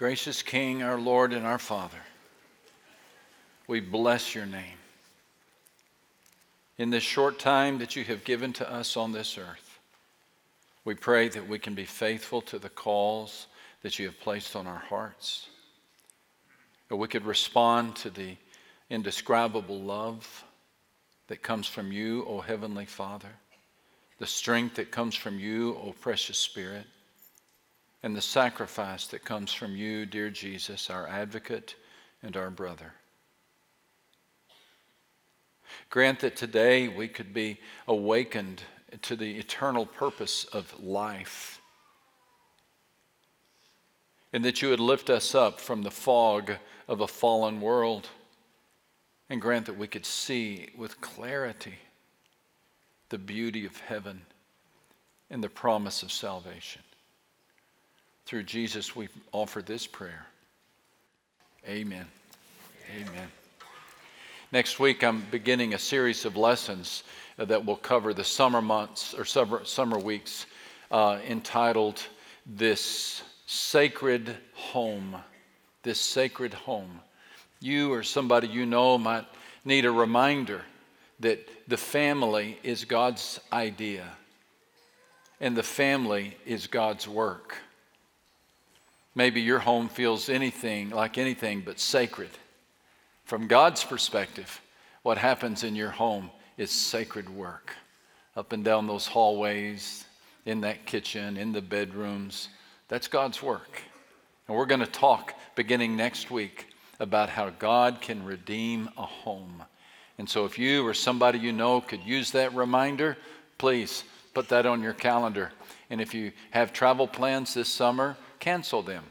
Gracious King, our Lord and our Father, we bless your name. In this short time that you have given to us on this earth, we pray that we can be faithful to the calls that you have placed on our hearts, that we could respond to the indescribable love that comes from you, O Heavenly Father, the strength that comes from you, O precious Spirit and the sacrifice that comes from you, dear Jesus, our advocate and our brother. Grant that today we could be awakened to the eternal purpose of life, and that you would lift us up from the fog of a fallen world, and grant that we could see with clarity the beauty of heaven and the promise of salvation. Through Jesus, we offer this prayer. Amen. Amen. Next week, I'm beginning a series of lessons that will cover the summer months or summer, summer weeks uh, entitled This Sacred Home. This Sacred Home. You or somebody you know might need a reminder that the family is God's idea and the family is God's work. Maybe your home feels anything like anything but sacred. From God's perspective, what happens in your home is sacred work. Up and down those hallways, in that kitchen, in the bedrooms, that's God's work. And we're going to talk beginning next week about how God can redeem a home. And so if you or somebody you know could use that reminder, please put that on your calendar. And if you have travel plans this summer, cancel them.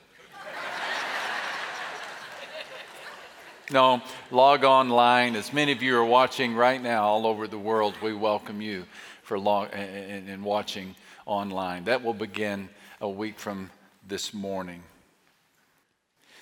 no, log online. As many of you are watching right now all over the world, we welcome you for log and, and watching online. That will begin a week from this morning.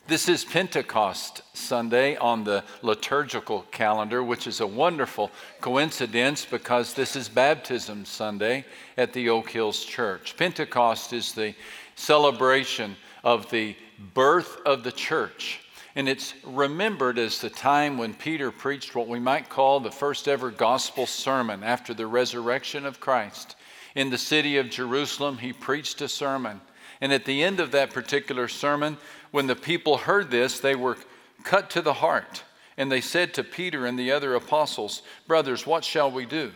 This is Pentecost Sunday on the liturgical calendar, which is a wonderful coincidence because this is Baptism Sunday at the Oak Hills Church. Pentecost is the celebration of the birth of the church. And it's remembered as the time when Peter preached what we might call the first ever gospel sermon after the resurrection of Christ. In the city of Jerusalem, he preached a sermon. And at the end of that particular sermon, when the people heard this, they were cut to the heart. And they said to Peter and the other apostles, Brothers, what shall we do?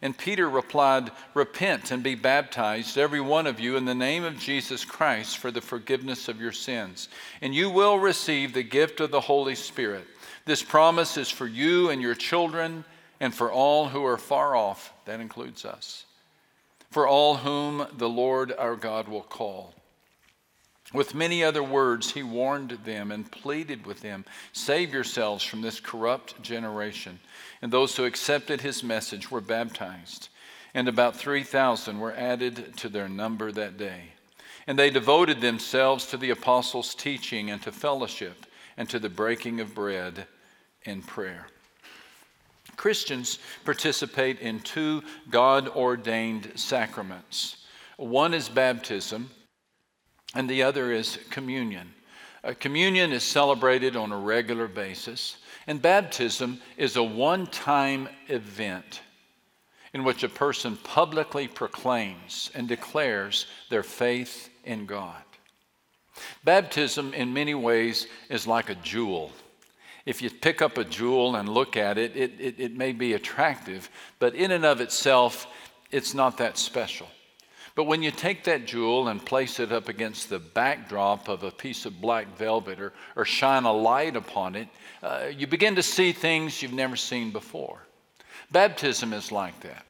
And Peter replied, Repent and be baptized, every one of you, in the name of Jesus Christ for the forgiveness of your sins, and you will receive the gift of the Holy Spirit. This promise is for you and your children, and for all who are far off. That includes us. For all whom the Lord our God will call. With many other words, he warned them and pleaded with them Save yourselves from this corrupt generation. And those who accepted his message were baptized. And about 3,000 were added to their number that day. And they devoted themselves to the apostles' teaching and to fellowship and to the breaking of bread and prayer. Christians participate in two God ordained sacraments. One is baptism, and the other is communion. Uh, communion is celebrated on a regular basis, and baptism is a one time event in which a person publicly proclaims and declares their faith in God. Baptism, in many ways, is like a jewel. If you pick up a jewel and look at it, it, it, it may be attractive, but in and of itself, it's not that special. But when you take that jewel and place it up against the backdrop of a piece of black velvet or, or shine a light upon it, uh, you begin to see things you've never seen before. Baptism is like that.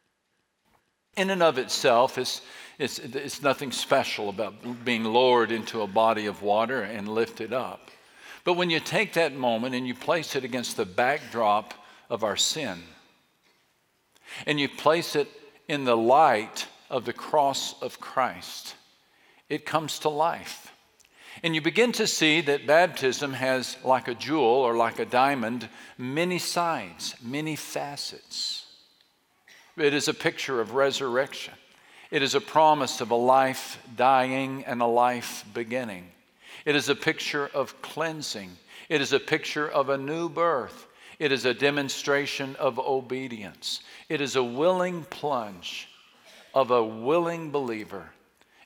In and of itself, it's, it's, it's nothing special about being lowered into a body of water and lifted up. But when you take that moment and you place it against the backdrop of our sin, and you place it in the light of the cross of Christ, it comes to life. And you begin to see that baptism has, like a jewel or like a diamond, many sides, many facets. It is a picture of resurrection. It is a promise of a life dying and a life beginning. It is a picture of cleansing. It is a picture of a new birth. It is a demonstration of obedience. It is a willing plunge of a willing believer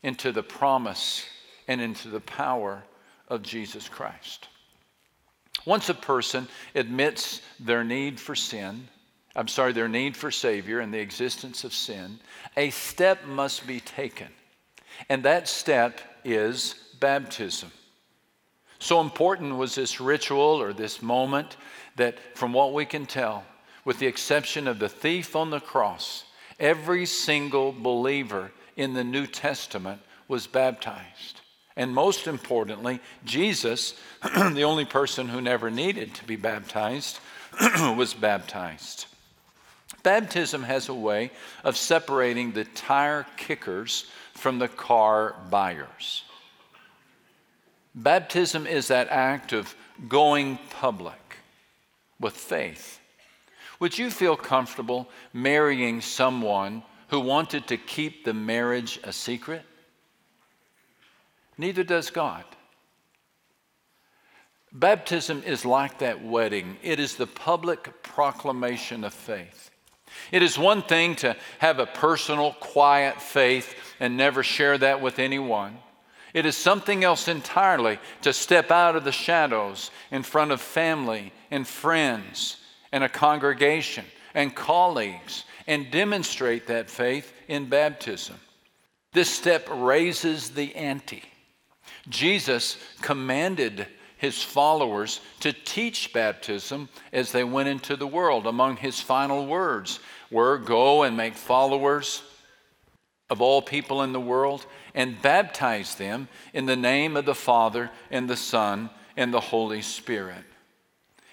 into the promise and into the power of Jesus Christ. Once a person admits their need for sin, I'm sorry, their need for Savior and the existence of sin, a step must be taken. And that step is baptism. So important was this ritual or this moment that, from what we can tell, with the exception of the thief on the cross, every single believer in the New Testament was baptized. And most importantly, Jesus, the only person who never needed to be baptized, was baptized. Baptism has a way of separating the tire kickers from the car buyers. Baptism is that act of going public with faith. Would you feel comfortable marrying someone who wanted to keep the marriage a secret? Neither does God. Baptism is like that wedding, it is the public proclamation of faith. It is one thing to have a personal, quiet faith and never share that with anyone. It is something else entirely to step out of the shadows in front of family and friends and a congregation and colleagues and demonstrate that faith in baptism. This step raises the ante. Jesus commanded his followers to teach baptism as they went into the world. Among his final words were Go and make followers of all people in the world and baptize them in the name of the Father and the Son and the Holy Spirit.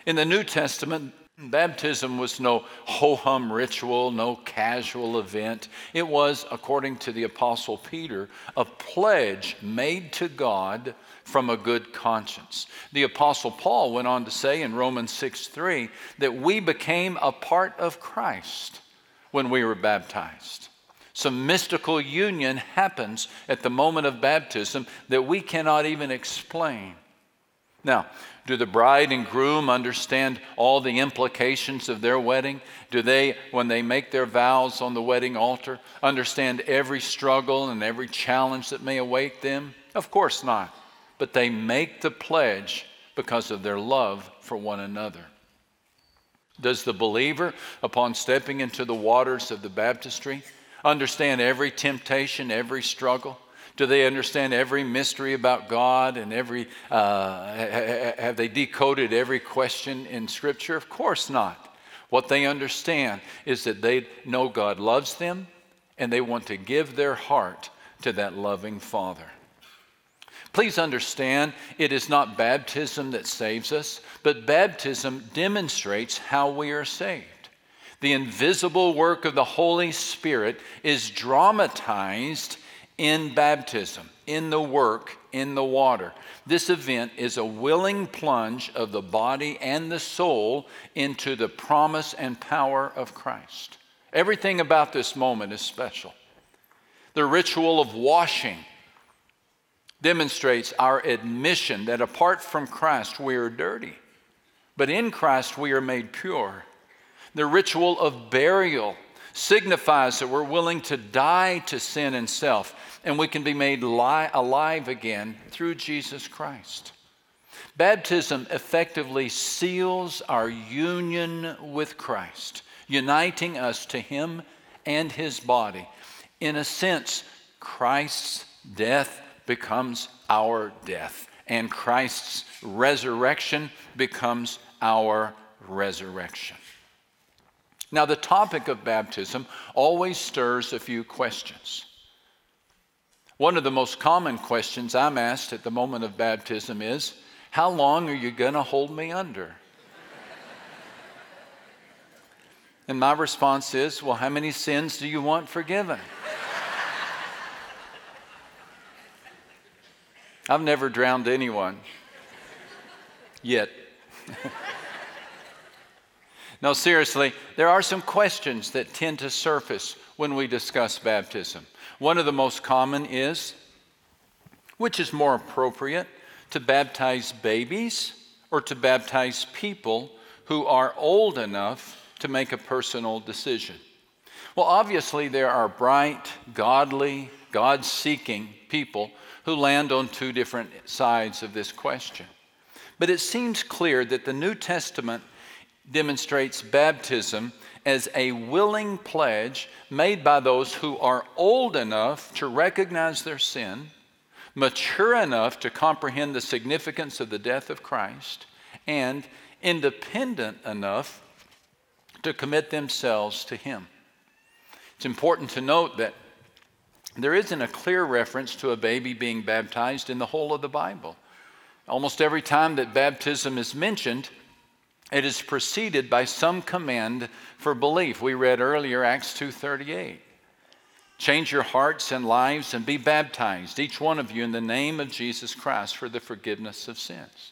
In the New Testament, Baptism was no ho hum ritual, no casual event. It was, according to the Apostle Peter, a pledge made to God from a good conscience. The Apostle Paul went on to say in Romans 6 3 that we became a part of Christ when we were baptized. Some mystical union happens at the moment of baptism that we cannot even explain. Now, do the bride and groom understand all the implications of their wedding? Do they, when they make their vows on the wedding altar, understand every struggle and every challenge that may await them? Of course not. But they make the pledge because of their love for one another. Does the believer, upon stepping into the waters of the baptistry, understand every temptation, every struggle? Do they understand every mystery about God and every, uh, have they decoded every question in Scripture? Of course not. What they understand is that they know God loves them and they want to give their heart to that loving Father. Please understand, it is not baptism that saves us, but baptism demonstrates how we are saved. The invisible work of the Holy Spirit is dramatized in baptism, in the work, in the water. This event is a willing plunge of the body and the soul into the promise and power of Christ. Everything about this moment is special. The ritual of washing demonstrates our admission that apart from Christ we are dirty, but in Christ we are made pure. The ritual of burial signifies that we're willing to die to sin and self and we can be made li- alive again through Jesus Christ. Baptism effectively seals our union with Christ, uniting us to Him and His body. In a sense, Christ's death becomes our death, and Christ's resurrection becomes our resurrection. Now, the topic of baptism always stirs a few questions. One of the most common questions I'm asked at the moment of baptism is How long are you going to hold me under? and my response is Well, how many sins do you want forgiven? I've never drowned anyone yet. no, seriously, there are some questions that tend to surface when we discuss baptism. One of the most common is which is more appropriate to baptize babies or to baptize people who are old enough to make a personal decision? Well, obviously, there are bright, godly, God seeking people who land on two different sides of this question. But it seems clear that the New Testament demonstrates baptism as a willing pledge made by those who are old enough to recognize their sin, mature enough to comprehend the significance of the death of Christ, and independent enough to commit themselves to Him. It's important to note that there isn't a clear reference to a baby being baptized in the whole of the Bible. Almost every time that baptism is mentioned, it is preceded by some command for belief. We read earlier Acts 2:38. Change your hearts and lives and be baptized, each one of you, in the name of Jesus Christ for the forgiveness of sins.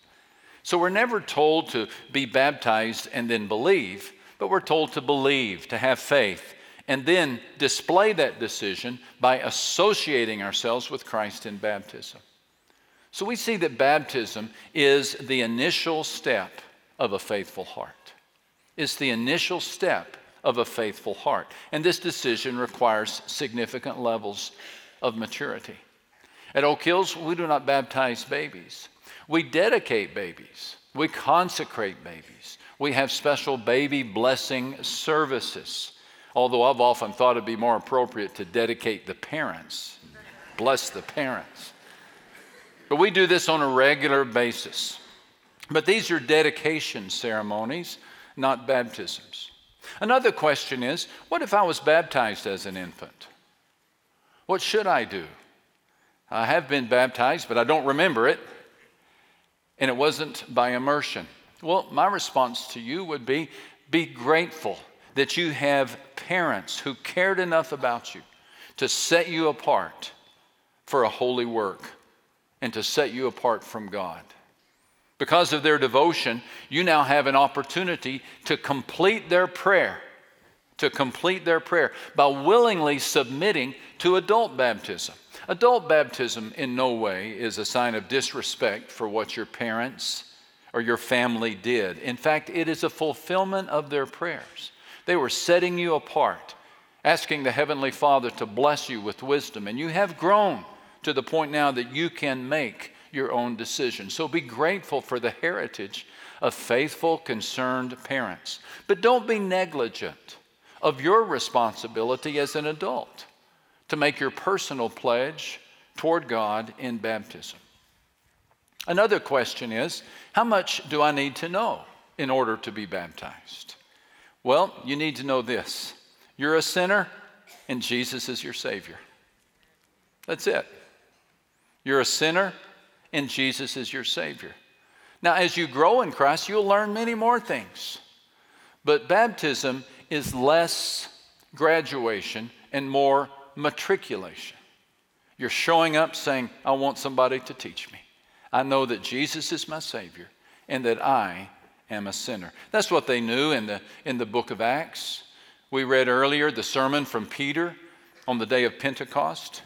So we're never told to be baptized and then believe, but we're told to believe, to have faith, and then display that decision by associating ourselves with Christ in baptism. So we see that baptism is the initial step of a faithful heart. It's the initial step of a faithful heart. And this decision requires significant levels of maturity. At Oak Hills, we do not baptize babies. We dedicate babies. We consecrate babies. We have special baby blessing services. Although I've often thought it'd be more appropriate to dedicate the parents, bless the parents. But we do this on a regular basis. But these are dedication ceremonies, not baptisms. Another question is what if I was baptized as an infant? What should I do? I have been baptized, but I don't remember it, and it wasn't by immersion. Well, my response to you would be be grateful that you have parents who cared enough about you to set you apart for a holy work and to set you apart from God. Because of their devotion, you now have an opportunity to complete their prayer, to complete their prayer by willingly submitting to adult baptism. Adult baptism in no way is a sign of disrespect for what your parents or your family did. In fact, it is a fulfillment of their prayers. They were setting you apart, asking the Heavenly Father to bless you with wisdom, and you have grown to the point now that you can make your own decision. So be grateful for the heritage of faithful, concerned parents. But don't be negligent of your responsibility as an adult to make your personal pledge toward God in baptism. Another question is how much do I need to know in order to be baptized? Well, you need to know this you're a sinner, and Jesus is your Savior. That's it. You're a sinner, and Jesus is your Savior. Now, as you grow in Christ, you'll learn many more things. But baptism is less graduation and more matriculation. You're showing up saying, I want somebody to teach me. I know that Jesus is my Savior and that I am a sinner. That's what they knew in the, in the book of Acts. We read earlier the sermon from Peter on the day of Pentecost.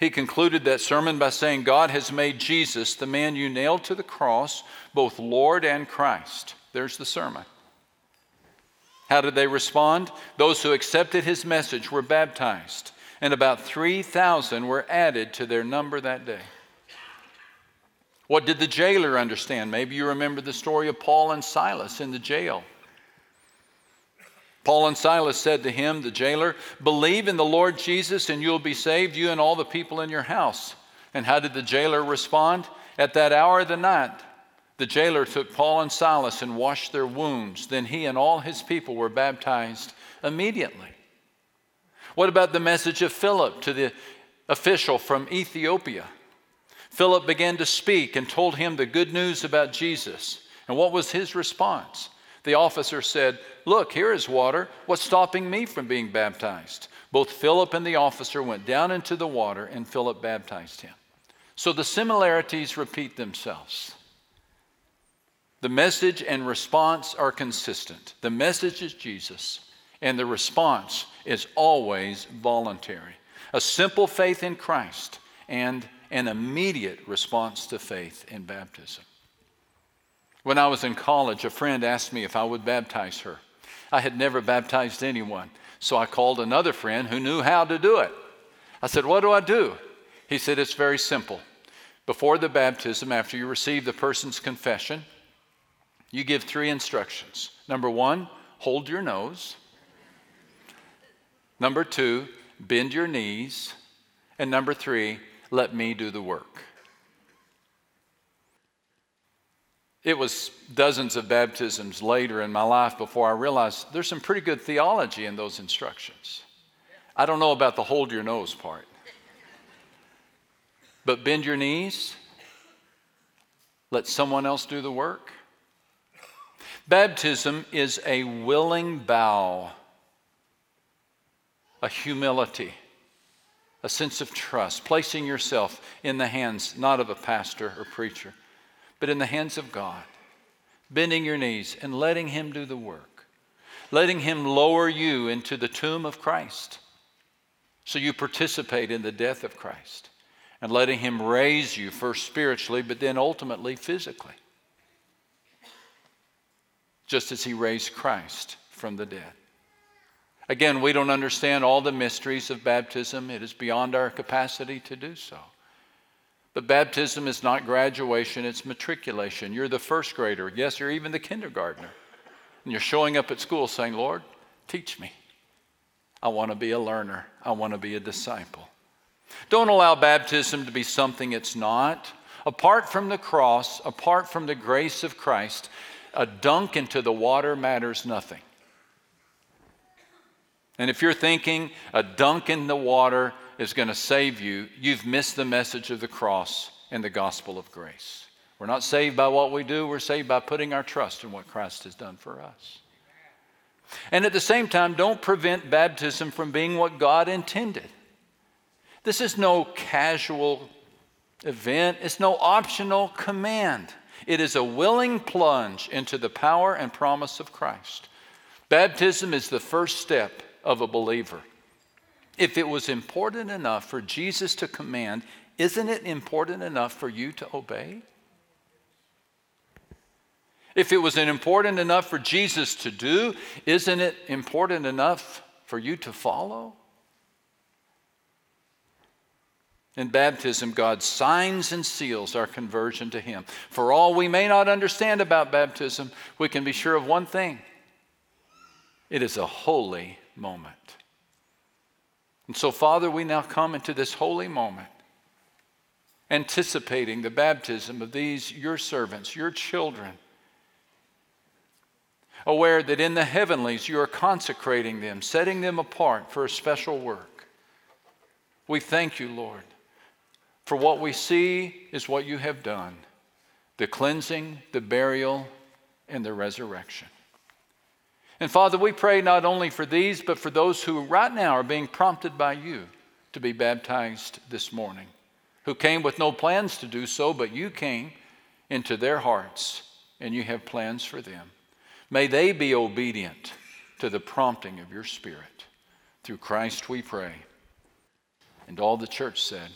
He concluded that sermon by saying, God has made Jesus, the man you nailed to the cross, both Lord and Christ. There's the sermon. How did they respond? Those who accepted his message were baptized, and about 3,000 were added to their number that day. What did the jailer understand? Maybe you remember the story of Paul and Silas in the jail. Paul and Silas said to him, the jailer, Believe in the Lord Jesus and you'll be saved, you and all the people in your house. And how did the jailer respond? At that hour of the night, the jailer took Paul and Silas and washed their wounds. Then he and all his people were baptized immediately. What about the message of Philip to the official from Ethiopia? Philip began to speak and told him the good news about Jesus. And what was his response? The officer said, Look, here is water. What's stopping me from being baptized? Both Philip and the officer went down into the water, and Philip baptized him. So the similarities repeat themselves. The message and response are consistent. The message is Jesus, and the response is always voluntary. A simple faith in Christ and an immediate response to faith in baptism. When I was in college, a friend asked me if I would baptize her. I had never baptized anyone, so I called another friend who knew how to do it. I said, What do I do? He said, It's very simple. Before the baptism, after you receive the person's confession, you give three instructions. Number one, hold your nose. Number two, bend your knees. And number three, let me do the work. It was dozens of baptisms later in my life before I realized there's some pretty good theology in those instructions. I don't know about the hold your nose part. But bend your knees, let someone else do the work. Baptism is a willing bow, a humility, a sense of trust, placing yourself in the hands not of a pastor or preacher, but in the hands of God, bending your knees and letting Him do the work, letting Him lower you into the tomb of Christ so you participate in the death of Christ and letting Him raise you first spiritually, but then ultimately physically, just as He raised Christ from the dead. Again, we don't understand all the mysteries of baptism, it is beyond our capacity to do so. But baptism is not graduation, it's matriculation. You're the first grader, yes, you're even the kindergartner. And you're showing up at school saying, Lord, teach me. I want to be a learner, I want to be a disciple. Don't allow baptism to be something it's not. Apart from the cross, apart from the grace of Christ, a dunk into the water matters nothing. And if you're thinking a dunk in the water is going to save you, you've missed the message of the cross and the gospel of grace. We're not saved by what we do, we're saved by putting our trust in what Christ has done for us. And at the same time, don't prevent baptism from being what God intended. This is no casual event, it's no optional command. It is a willing plunge into the power and promise of Christ. Baptism is the first step of a believer. If it was important enough for Jesus to command, isn't it important enough for you to obey? If it was important enough for Jesus to do, isn't it important enough for you to follow? In baptism, God signs and seals our conversion to Him. For all we may not understand about baptism, we can be sure of one thing it is a holy moment. And so, Father, we now come into this holy moment, anticipating the baptism of these, your servants, your children, aware that in the heavenlies you are consecrating them, setting them apart for a special work. We thank you, Lord for what we see is what you have done the cleansing, the burial, and the resurrection. And Father, we pray not only for these, but for those who right now are being prompted by you to be baptized this morning, who came with no plans to do so, but you came into their hearts and you have plans for them. May they be obedient to the prompting of your Spirit. Through Christ we pray. And all the church said,